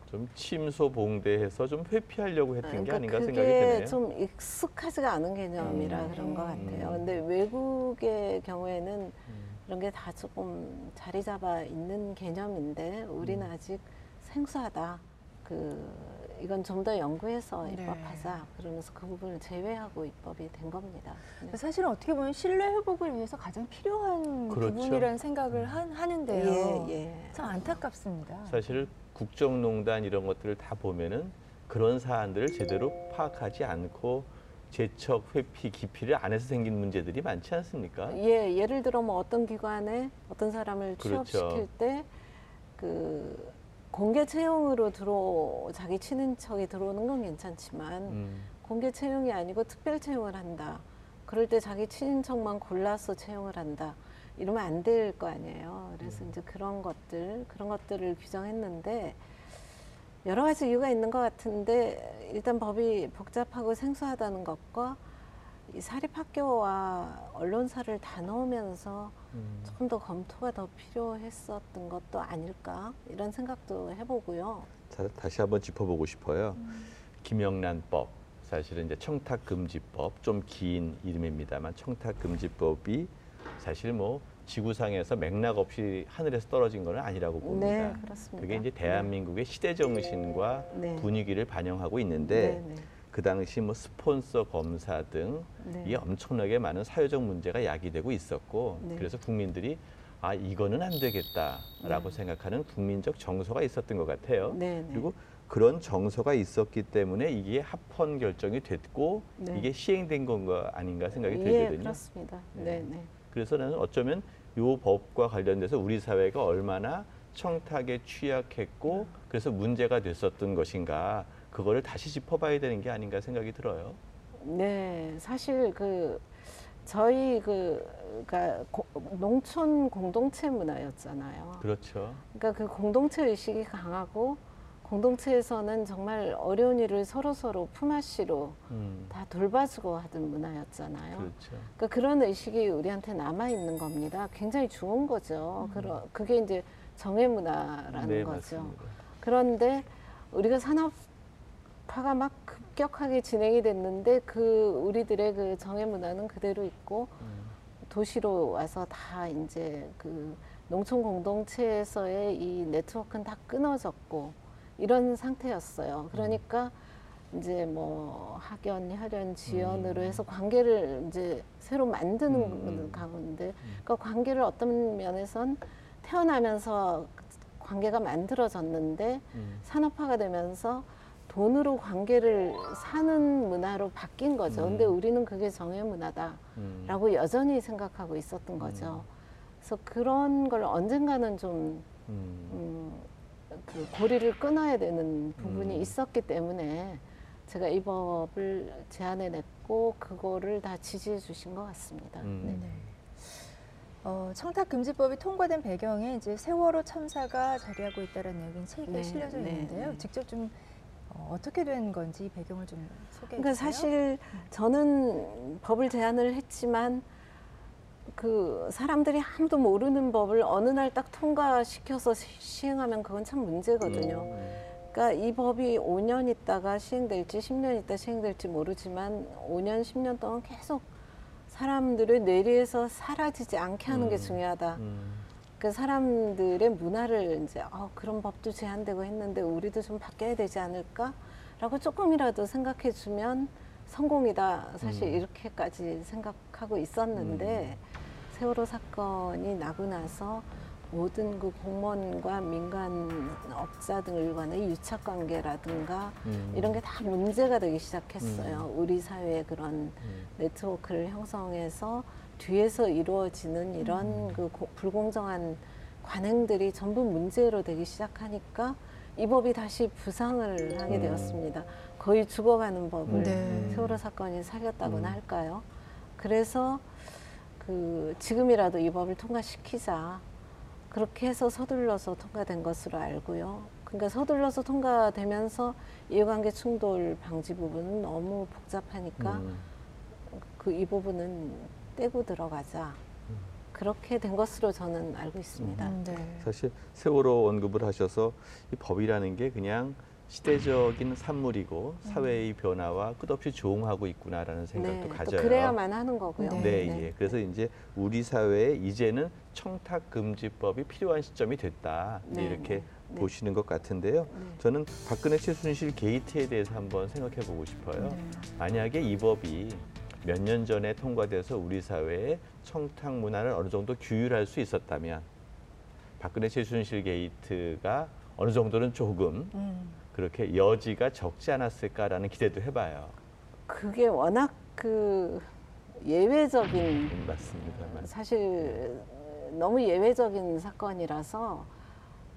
좀 침소봉대해서 좀 회피하려고 했던 게 아닌가 생각이 그러니까 드네요. 좀 익숙하지가 않은 개념이라 음. 그런 것 같아요. 음. 근데 외국의 경우에는 그런 게 다 조금 자리 잡아 있는 개념인데 우리는 음. 아직 생소하다. 그 이건 좀 더 연구해서 네. 입법하자. 그러면서 그 부분을 제외하고 입법이 된 겁니다. 네. 사실은 어떻게 보면 신뢰 회복을 위해서 가장 필요한 그렇죠. 부분이라는 생각을 한- 하는데요. 예, 예. 참 안타깝습니다. 사실 국정농단 이런 것들을 다 보면은 그런 사안들을 제대로 파악하지 않고 제척, 회피, 기피를 안 해서 생긴 문제들이 많지 않습니까? 예, 예를 들어 뭐 어떤 기관에 어떤 사람을 그렇죠. 취업시킬 때그 공개 채용으로 들어 자기 친인척이 들어오는 건 괜찮지만 음, 공개 채용이 아니고 특별 채용을 한다. 그럴 때 자기 친인척만 골라서 채용을 한다. 이러면 안 될 거 아니에요. 그래서 이제 그런 것들, 그런 것들을 규정했는데 여러 가지 이유가 있는 것 같은데 일단 법이 복잡하고 생소하다는 것과 이 사립학교와 언론사를 다 넣으면서 조금 더 검토가 더 필요했었던 것도 아닐까 이런 생각도 해보고요. 자, 다시 한번 짚어보고 싶어요. 김영란법 사실은 이제 청탁금지법 좀 긴 이름입니다만 청탁금지법이 사실 뭐 지구상에서 맥락 없이 하늘에서 떨어진 건 아니라고 봅니다. 네, 그렇습니다. 그게 이제 대한민국의 시대 정신과 네. 분위기를 반영하고 있는데 네, 네. 그 당시 뭐 스폰서 검사 등 네. 이게 엄청나게 많은 사회적 문제가 야기되고 있었고 네. 그래서 국민들이 아 이거는 안 되겠다라고 생각하는 국민적 정서가 있었던 것 같아요. 네, 네. 그리고 그런 정서가 있었기 때문에 이게 합헌 결정이 됐고 네. 이게 시행된 건가 아닌가 생각이 예, 들거든요. 그렇습니다. 네. 네, 네. 그래서 나는 어쩌면 이 법과 관련돼서 우리 사회가 얼마나 청탁에 취약했고 그래서 문제가 됐었던 것인가 그거를 다시 짚어봐야 되는 게 아닌가 생각이 들어요. 네, 사실 그 저희 그 그러니까 고- 농촌 공동체 문화였잖아요. 그렇죠. 그러니까 그 공동체 의식이 강하고 공동체에서는 정말 어려운 일을 서로 서로 품앗이로 음, 다 돌봐주고 하던 문화였잖아요. 그렇죠. 그러니까 그런 의식이 우리한테 남아 있는 겁니다. 굉장히 좋은 거죠. 그러, 그게 이제 정의 문화라는 네, 거죠. 맞습니다. 그런데 우리가 산업 화가 막 급격하게 진행이 됐는데 그 우리들의 그 정의 문화는 그대로 있고 음, 도시로 와서 다 이제 그 농촌 공동체에서의 이 네트워크는 다 끊어졌고 이런 상태였어요. 그러니까 이제 뭐 학연, 혈연, 지연으로 해서 관계를 이제 새로 만드는 음, 음. 가운데 그 관계를 어떤 면에선 태어나면서 관계가 만들어졌는데 음, 산업화가 되면서 돈으로 관계를 사는 문화로 바뀐 거죠. 근데 음. 우리는 그게 정의 문화다라고 음, 여전히 생각하고 있었던 거죠. 그래서 그런 걸 언젠가는 좀 음. 음, 그 고리를 끊어야 되는 부분이 음. 있었기 때문에 제가 이 법을 제안해 냈고 그거를 다 지지해 주신 것 같습니다. 음. 네. 네. 어, 청탁금지법이 통과된 배경에 이제 세월호 참사가 자리하고 있다는 내용이 책에 네, 실려져 네, 있는데요. 네. 직접 좀 어, 어떻게 된 건지 이 배경을 좀 소개해 그러니까 주세요. 사실 저는 법을 제안을 했지만 그 사람들이 아무도 모르는 법을 어느 날 딱 통과시켜서 시- 시행하면 그건 참 문제거든요. 그러니까 이 법이 5년 있다가 시행될지 10년 있다 시행될지 모르지만 5년, 10년 동안 계속 사람들의 뇌리에서 사라지지 않게 하는 게 음. 중요하다. 음, 그 사람들의 문화를 이제 어, 그런 법도 제한되고 했는데 우리도 좀 바뀌어야 되지 않을까라고 조금이라도 생각해 주면 성공이다. 사실 음. 이렇게까지 생각하고 있었는데 세월호 사건이 나고 나서 모든 그 공무원과 민간 업자 등을 간의 유착 관계라든가 음. 이런 게 다 문제가 되기 시작했어요. 우리 사회의 그런 음. 네트워크를 형성해서 뒤에서 이루어지는 이런 음. 그 고- 불공정한 관행들이 전부 문제로 되기 시작하니까 이 법이 다시 부상을 하게 음. 되었습니다. 거의 죽어가는 법을 네. 세월호 사건이 사겼다고나 음. 할까요? 그래서 그 지금이라도 이 법을 통과시키자. 그렇게 해서 서둘러서 통과된 것으로 알고요. 그러니까 서둘러서 통과되면서 이해관계 충돌 방지 부분은 너무 복잡하니까 음. 그이 부분은 떼고 들어가자. 그렇게 된 것으로 저는 알고 있습니다. 음, 네. 사실 세월호 언급을 하셔서 이 법이라는 게 그냥 시대적인 산물이고 사회의 변화와 끝없이 조응하고 있구나라는 생각도 네, 또 가져요. 그래야만 하는 거고요. 네. 네, 예. 그래서 이제 우리 사회에 이제는 청탁 금지법이 필요한 시점이 됐다. 네, 이렇게 네, 네. 보시는 것 같은데요. 네. 저는 박근혜 최순실 게이트에 대해서 한번 생각해 보고 싶어요. 네. 만약에 이 법이 몇 년 전에 통과돼서 우리 사회에 청탁 문화를 어느 정도 규율할 수 있었다면 박근혜 최순실 게이트가 어느 정도는 조금 음. 그렇게 여지가 적지 않았을까라는 기대도 해봐요. 그게 워낙 그 예외적인 음, 맞습니다만. 사실 너무 예외적인 사건이라서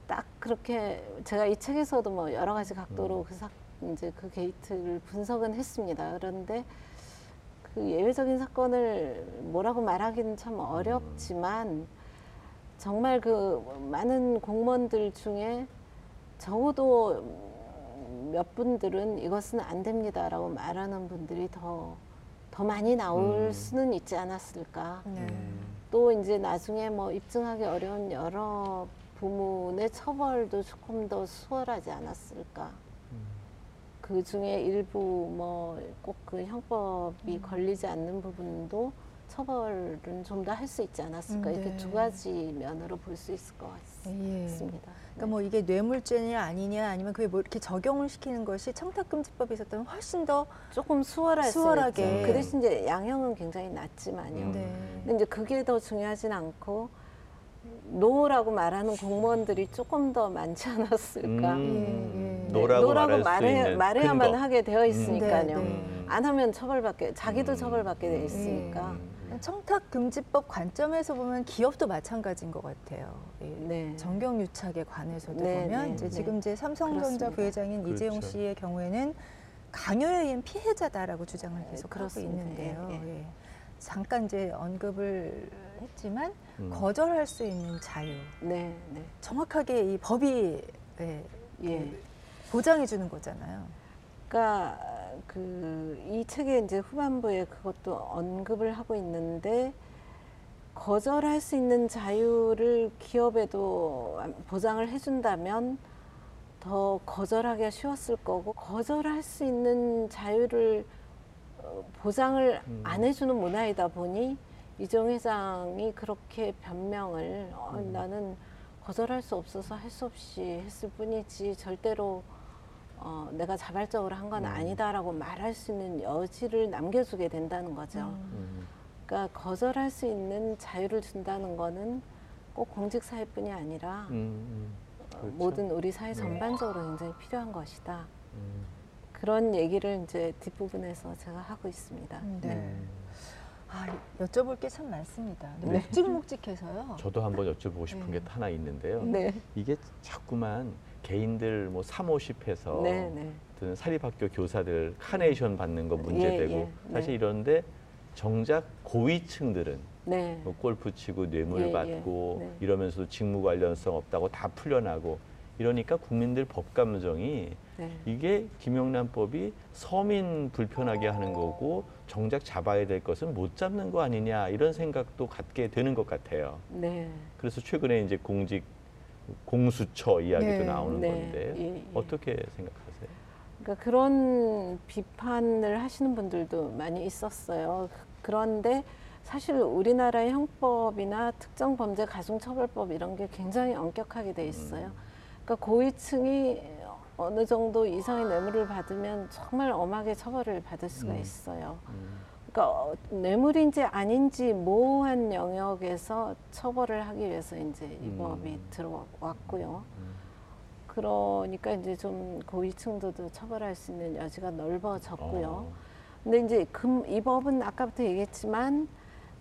딱 그렇게 제가 이 책에서도 뭐 여러 가지 각도로 음. 그 사, 이제 그 게이트를 분석은 했습니다. 그런데 그 예외적인 사건을 뭐라고 말하기는 참 어렵지만 정말 그 많은 공무원들 중에 적어도 몇 분들은 이것은 안 됩니다라고 말하는 분들이 더, 더 많이 나올 음. 수는 있지 않았을까. 네. 또 이제 나중에 뭐 입증하기 어려운 여러 부문의 처벌도 조금 더 수월하지 않았을까. 그 중에 일부 뭐 꼭 그 형법이 걸리지 않는 부분도 처벌은 좀 더 할 수 있지 않았을까. 음, 이렇게 네. 두 가지 면으로 볼 수 있을 것 예. 같습니다. 그러니까 뭐 이게 뇌물죄냐 아니냐 아니면 그게 뭐 이렇게 적용을 시키는 것이 청탁금지법에 있었다면 훨씬 더 조금 수월할 수월하게. 그 대신 이제 양형은 굉장히 낮지만요. 음. 네. 근데 이제 그게 더 중요하진 않고 no라고 말하는 공무원들이 조금 더 많지 않았을까. 음, 예, 예. no라고, no라고 말해, 말해야만 근거. 하게 되어 있으니까요. 네, 네. 안 하면 처벌받게, 자기도 음. 처벌받게 돼 음. 있으니까. 청탁금지법 관점에서 보면 기업도 마찬가지인 것 같아요. 예. 네. 정경유착에 관해서도 네, 보면 네, 이제 네. 지금 이제 삼성전자 그렇습니다. 부회장인 그렇죠. 이재용 씨의 경우에는 강요에 의한 피해자다라고 주장을 계속 하고. 있는데요. 예, 예. 잠깐 이제 언급을 했지만 음. 거절할 수 있는 자유, 네, 네. 정확하게 이 법이 예, 예. 보장해 주는 거잖아요. 그러니까 그 이 책의 이제 후반부에 그것도 언급을 하고 있는데 거절할 수 있는 자유를 기업에도 보장을 해준다면 더 거절하기가 쉬웠을 거고 거절할 수 있는 자유를 어, 보장을 음. 안 해주는 문화이다 보니 이정 회장이 그렇게 변명을 어, 음. 나는 거절할 수 없어서 할 수 없이 했을 뿐이지 절대로 어, 내가 자발적으로 한건 음. 아니다라고 말할 수 있는 여지를 남겨주게 된다는 거죠. 음. 그러니까 거절할 수 있는 자유를 준다는 거는 꼭 공직사회뿐이 아니라 음, 음. 어, 그렇죠. 모든 우리 사회 네. 전반적으로 굉장히 필요한 것이다. 음. 그런 얘기를 이제 뒷부분에서 제가 하고 있습니다. 네. 음. 아, 여쭤볼 게 참 많습니다. 네. 묵직묵직해서요. 저도 한번 여쭤보고 싶은 네. 게 하나 있는데요. 네, 이게 자꾸만 개인들 뭐 3, 50해서 네, 네. 어떤 사립학교 교사들 카네이션 받는 거 문제되고 예, 예. 사실 네. 이런데 정작 고위층들은 네, 뭐 골프 치고 뇌물 예, 예. 받고 네. 이러면서도 직무 관련성 없다고 다 풀려나고 이러니까 국민들 법 감정이 네. 이게 김영란법이 서민 불편하게 하는 거고 정작 잡아야 될 것은 못 잡는 거 아니냐 이런 생각도 갖게 되는 것 같아요. 네. 그래서 최근에 이제 공직 공수처 이야기도 네, 나오는 네, 건데 예, 예. 어떻게 생각하세요? 그러니까 그런 비판을 하시는 분들도 많이 있었어요. 그런데 사실 우리나라의 형법이나 특정 범죄 가중처벌법 이런 게 굉장히 엄격하게 돼 있어요. 그러니까 고위층이 어느 정도 이상의 뇌물을 받으면 정말 엄하게 처벌을 받을 수가 음. 있어요. 음, 그러니까 어, 뇌물인지 아닌지 모호한 영역에서 처벌을 하기 위해서 이제 이 음. 법이 들어왔고요. 음. 그러니까 이제 좀 고위층도도 처벌할 수 있는 여지가 넓어졌고요. 어, 근데 이제 금, 이 법은 아까부터 얘기했지만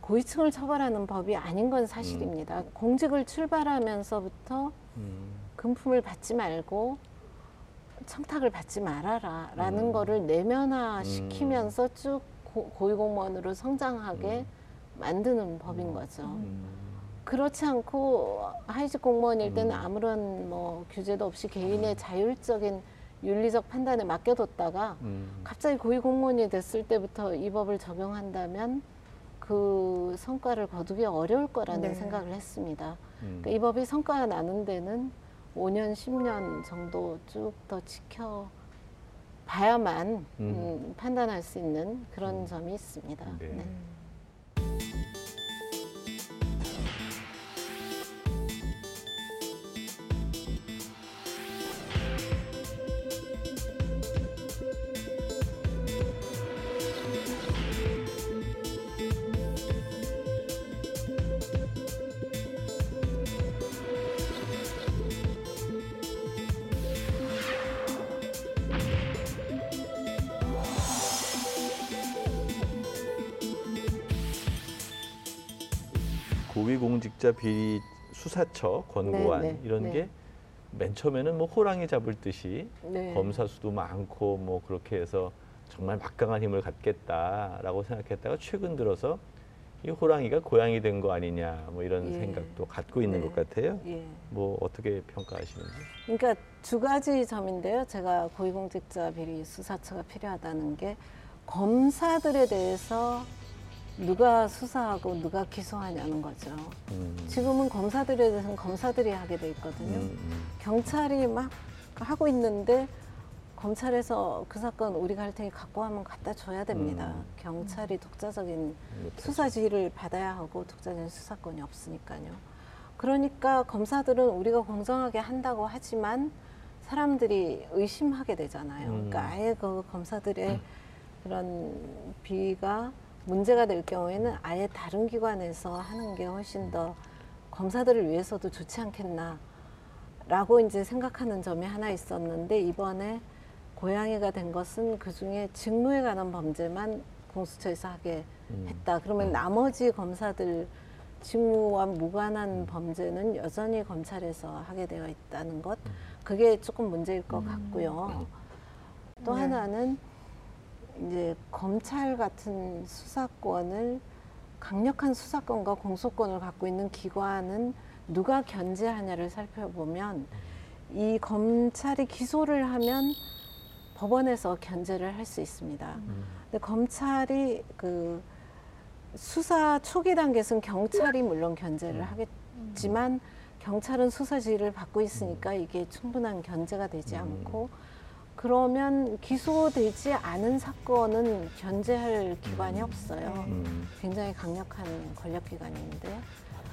고위층을 처벌하는 법이 아닌 건 사실입니다. 공직을 출발하면서부터 음, 금품을 받지 말고 청탁을 받지 말아라 라는 음. 거를 내면화 시키면서 쭉 고, 고위공무원으로 성장하게 음. 만드는 법인 거죠. 음, 그렇지 않고 하위직 공무원일 때는 음. 아무런 뭐 규제도 없이 개인의 자율적인 윤리적 판단에 맡겨뒀다가 음. 갑자기 고위공무원이 됐을 때부터 이 법을 적용한다면 그 성과를 거두기 어려울 거라는 네. 생각을 했습니다. 음. 그러니까 이 법이 성과가 나는 데는 5년, 10년 정도 쭉 더 지켜 봐야만 음. 음, 판단할 수 있는 그런 점이 있습니다. 네. 네. 고위공직자 비리 수사처 권고안 네, 네, 이런 네. 게맨 처음에는 뭐 호랑이 잡을 듯이 네. 검사 수도 많고 뭐 그렇게 해서 정말 막강한 힘을 갖겠다라고 생각했다가 최근 들어서 이 호랑이가 고양이 된 거 아니냐 뭐 이런 예. 생각도 갖고 있는 네. 것 같아요. 예. 뭐 어떻게 평가하시는지? 그러니까 두 가지 점인데요. 제가 고위공직자 비리 수사처가 필요하다는 게 검사들에 대해서 누가 수사하고 누가 기소하냐는 거죠. 음. 지금은 검사들에 대해서는 검사들이 하게 돼 있거든요. 음, 음. 경찰이 막 하고 있는데 검찰에서 그 사건 우리가 할 테니 갖고 하면 갖다 줘야 됩니다. 음. 경찰이 독자적인 그렇죠. 수사 지휘를 받아야 하고 독자적인 수사권이 없으니까요. 그러니까 검사들은 우리가 공정하게 한다고 하지만 사람들이 의심하게 되잖아요. 음. 그러니까 아예 그 검사들의 그런 비위가 문제가 될 경우에는 아예 다른 기관에서 하는 게 훨씬 더 검사들을 위해서도 좋지 않겠나. 라고 이제 생각하는 점이 하나 있었는데 이번에 고양이가 된 것은 그 중에 직무에 관한 범죄만 공수처에서 하게 음. 했다. 그러면 나머지 검사들 직무와 무관한 범죄는 여전히 검찰에서 하게 되어 있다는 것. 그게 조금 문제일 것 같고요. 또 네. 하나는 이제 검찰 같은 수사권을 강력한 수사권과 공소권을 갖고 있는 기관은 누가 견제하냐를 살펴보면 이 검찰이 기소를 하면 법원에서 견제를 할 수 있습니다. 음. 근데 검찰이 그 수사 초기 단계에서는 경찰이 물론 견제를 하겠지만 경찰은 수사 지휘를 받고 있으니까 이게 충분한 견제가 되지 음. 않고 그러면 기소되지 않은 사건은 견제할 기관이 없어요. 음. 굉장히 강력한 권력 기관인데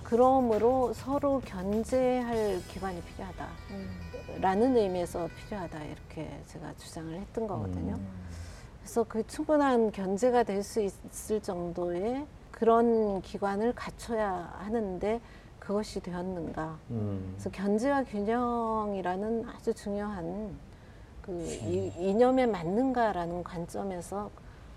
그러므로 서로 견제할 기관이 필요하다라는 의미에서 필요하다 이렇게 제가 주장을 했던 거거든요. 음. 그래서 그 충분한 견제가 될 수 있을 정도의 그런 기관을 갖춰야 하는데 그것이 되었는가? 음. 그래서 견제와 균형이라는 아주 중요한 그 이, 이념에 맞는가라는 관점에서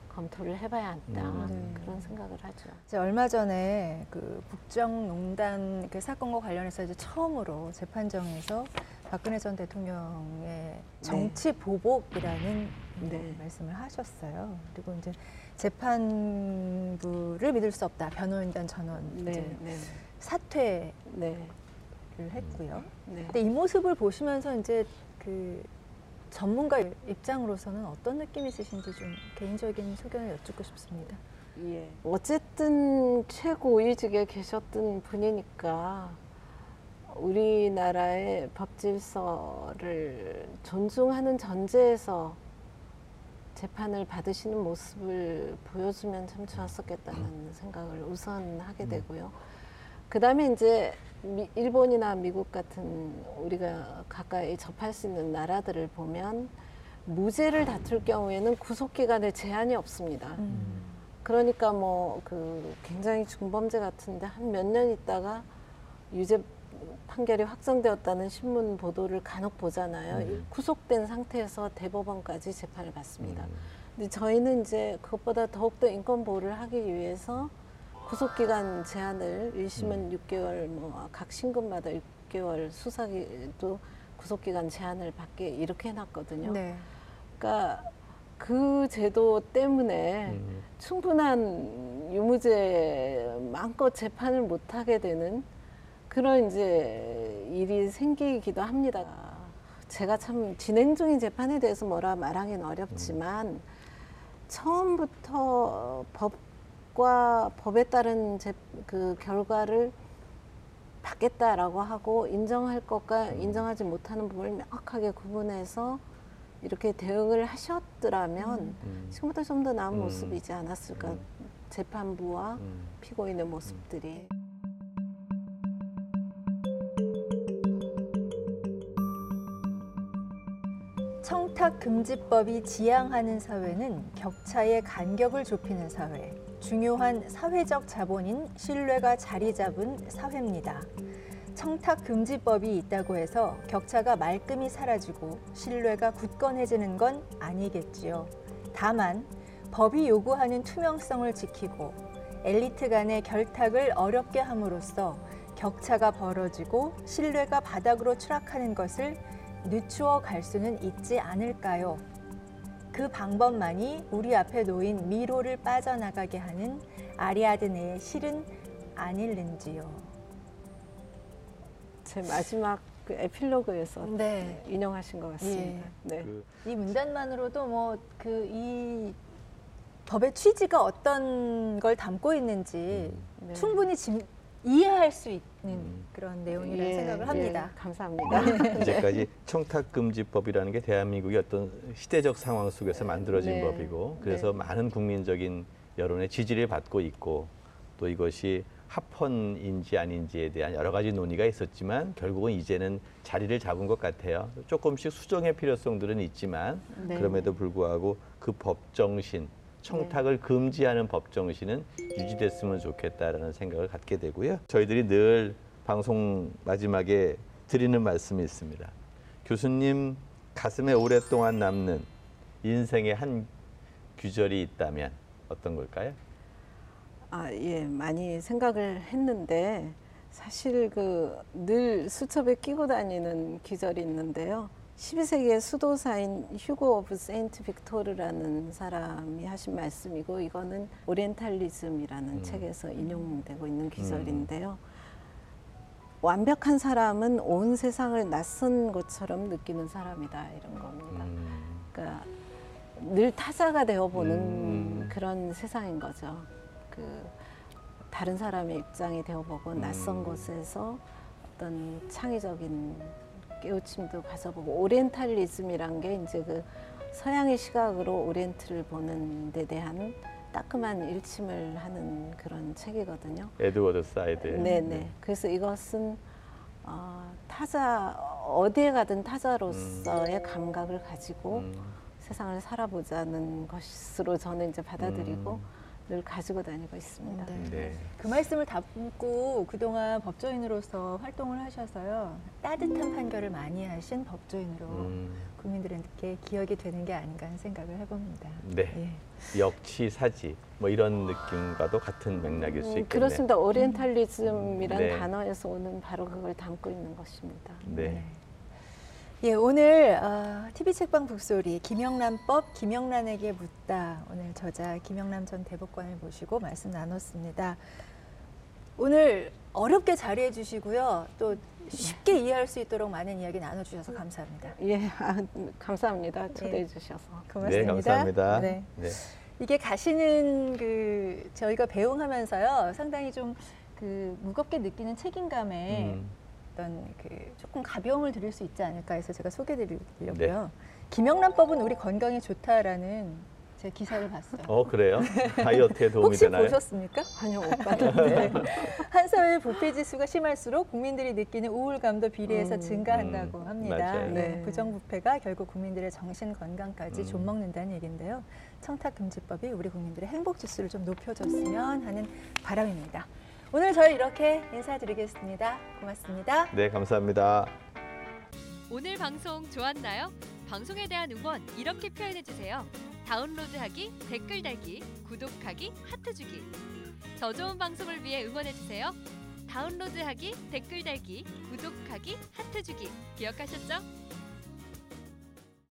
검토를 해봐야 한다 음. 그런 생각을 하죠. 이제 얼마 전에 그 국정농단 그 사건과 관련해서 이제 처음으로 재판정에서 박근혜 전 대통령의 정치 보복이라는 네. 말씀을 하셨어요. 그리고 이제 재판부를 믿을 수 없다. 변호인단 전원 이제 네, 네, 사퇴를 네, 했고요. 네. 근데 이 모습을 보시면서 이제 그 전문가 입장으로서는 어떤 느낌이 있으신지 좀 개인적인 소견을 여쭙고 싶습니다. 예. 어쨌든 최고 위직에 계셨던 분이니까 우리나라의 법 질서를 존중하는 전제에서 재판을 받으시는 모습을 보여주면 참 좋았었겠다는 생각을 우선 하게 되고요. 그 다음에 이제 미- 일본이나 미국 같은 우리가 가까이 접할 수 있는 나라들을 보면 무죄를 다툴 경우에는 구속기간에 제한이 없습니다. 그러니까 뭐 그 굉장히 중범죄 같은데 한 몇 년 있다가 유죄 판결이 확정되었다는 신문 보도를 간혹 보잖아요. 음. 구속된 상태에서 대법원까지 재판을 받습니다. 음. 근데 저희는 이제 그것보다 더욱더 인권 보호를 하기 위해서 구속기간 제한을 1심은 6개월, 뭐 각 신금마다 6개월 수사기도 구속기간 제한을 받게 이렇게 해놨거든요. 네. 그러니까 그 제도 때문에 음. 충분한 유무죄 마음껏 재판을 못 하게 되는 그런 이제 일이 생기기도 합니다. 제가 참 진행 중인 재판에 대해서 뭐라 말하기는 어렵지만 처음부터 법 과 법에 따른 제, 그 결과를 받겠다라고 하고 인정할 것과 인정하지 못하는 부분을 명확하게 구분해서 이렇게 대응을 하셨더라면 음. 지금보다 좀 더 나은 음. 모습이지 않았을까 음. 재판부와 음. 피고인의 모습들이 청탁 금지법이 지향하는 사회는 격차의 간격을 좁히는 사회, 중요한 사회적 자본인 신뢰가 자리 잡은 사회입니다. 청탁금지법이 있다고 해서 격차가 말끔히 사라지고 신뢰가 굳건해지는 건 아니겠지요. 다만 법이 요구하는 투명성을 지키고 엘리트 간의 결탁을 어렵게 함으로써 격차가 벌어지고 신뢰가 바닥으로 추락하는 것을 늦추어 갈 수는 있지 않을까요? 그 방법만이 우리 앞에 놓인 미로를 빠져나가게 하는 아리아드네의 실은 아닐는지요. 제 마지막 그 에필로그에서 네. 인용하신 것 같습니다. 네. 그 이 문단만으로도 뭐 그 이 법의 취지가 어떤 걸 담고 있는지 네. 충분히 지- 이해할 수 있는 음. 그런 내용이라는 예, 생각을 예, 합니다. 감사합니다. 이제까지 청탁금지법이라는 게 대한민국의 어떤 시대적 상황 속에서 만들어진 네. 법이고 그래서 네. 많은 국민적인 여론의 지지를 받고 있고 또 이것이 합헌인지 아닌지에 대한 여러 가지 논의가 있었지만 결국은 이제는 자리를 잡은 것 같아요. 조금씩 수정의 필요성들은 있지만 네. 그럼에도 불구하고 그 법 정신 청탁을 금지하는 법 정신은 유지됐으면 좋겠다라는 생각을 갖게 되고요. 저희들이 늘 방송 마지막에 드리는 말씀이 있습니다. 교수님 가슴에 오랫동안 남는 인생의 한 구절이 있다면 어떤 걸까요? 아, 예, 많이 생각을 했는데 사실 그 늘 수첩에 끼고 다니는 구절이 있는데요. 12세기의 수도사인 휴고 오브 세인트 빅토르라는 사람이 하신 말씀이고 이거는 오리엔탈리즘이라는 음. 책에서 인용되고 있는 구절인데요. 완벽한 사람은 온 세상을 낯선 것처럼 느끼는 사람이다 이런 겁니다. 음, 그러니까 늘 타자가 되어 보는 음. 그런 세상인 거죠. 그 다른 사람의 입장이 되어 보고 음. 낯선 곳에서 어떤 창의적인 깨우침도 가져보고 오리엔탈리즘이란 게 이제 그 서양의 시각으로 오리엔트를 보는 데 대한 따끔한 일침을 하는 그런 책이거든요. 에드워드 사이드. 네네. 그래서 이것은 어, 타자 어디에 가든 타자로서의 감각을 가지고 음, 세상을 살아보자는 것으로 저는 이제 받아들이고 음. 늘 가지고 다니고 있습니다. 네. 네. 그 말씀을 담고 그동안 법조인으로서 활동을 하셔서요. 따뜻한 판결을 많이 하신 법조인으로 음, 국민들에게 기억이 되는 게 아닌가 하는 생각을 해봅니다. 네. 예. 역치사지 뭐 이런 느낌과도 같은 맥락일 수 음, 있겠네요. 그렇습니다. 오리엔탈리즘이란 네. 단어에서 오는 바로 그걸 담고 있는 것입니다. 네. 예, 오늘 어, TV 책방 북소리 김영란법 김영란에게 묻다 오늘 저자 김영란 전 대법관을 모시고 말씀 나눴습니다. 오늘 어렵게 자리해 주시고요. 또 쉽게 이해할 수 있도록 많은 이야기 나눠주셔서 감사합니다. 예, 아, 감사합니다. 초대해 주셔서. 고맙습니다. 네, 감사합니다. 네. 네. 이게 가시는 그 저희가 배웅하면서요 상당히 좀 그 무겁게 느끼는 책임감에 음, 어떤 그 조금 가벼움을 드릴 수 있지 않을까 해서 제가 소개드리려고요. 네. 김영란법은 우리 건강에 좋다라는 제 기사를 봤어요. 어 그래요? 다이어트에 도움이 혹시 되나요? 보셨습니까? 아니요, 못 봤는데. 한 사회의 부패 지수가 심할수록 국민들이 느끼는 우울감도 비례해서 음. 증가한다고 음, 합니다. 네, 네. 부정부패가 결국 국민들의 정신 건강까지 음. 좀먹는다는 얘기인데요. 청탁 금지법이 우리 국민들의 행복 지수를 좀 높여줬으면 하는 바람입니다. 오늘 저희 이렇게 인사드리겠습니다. 고맙습니다. 네, 감사합니다. 오늘 방송 좋았나요? 방송에 대한 응원 이렇게 표현해 주세요. 다운로드하기, 댓글 달기, 구독하기, 하트 주기. 더 좋은 방송을 위해 응원해 주세요. 다운로드하기, 댓글 달기, 구독하기, 하트 주기. 기억하셨죠?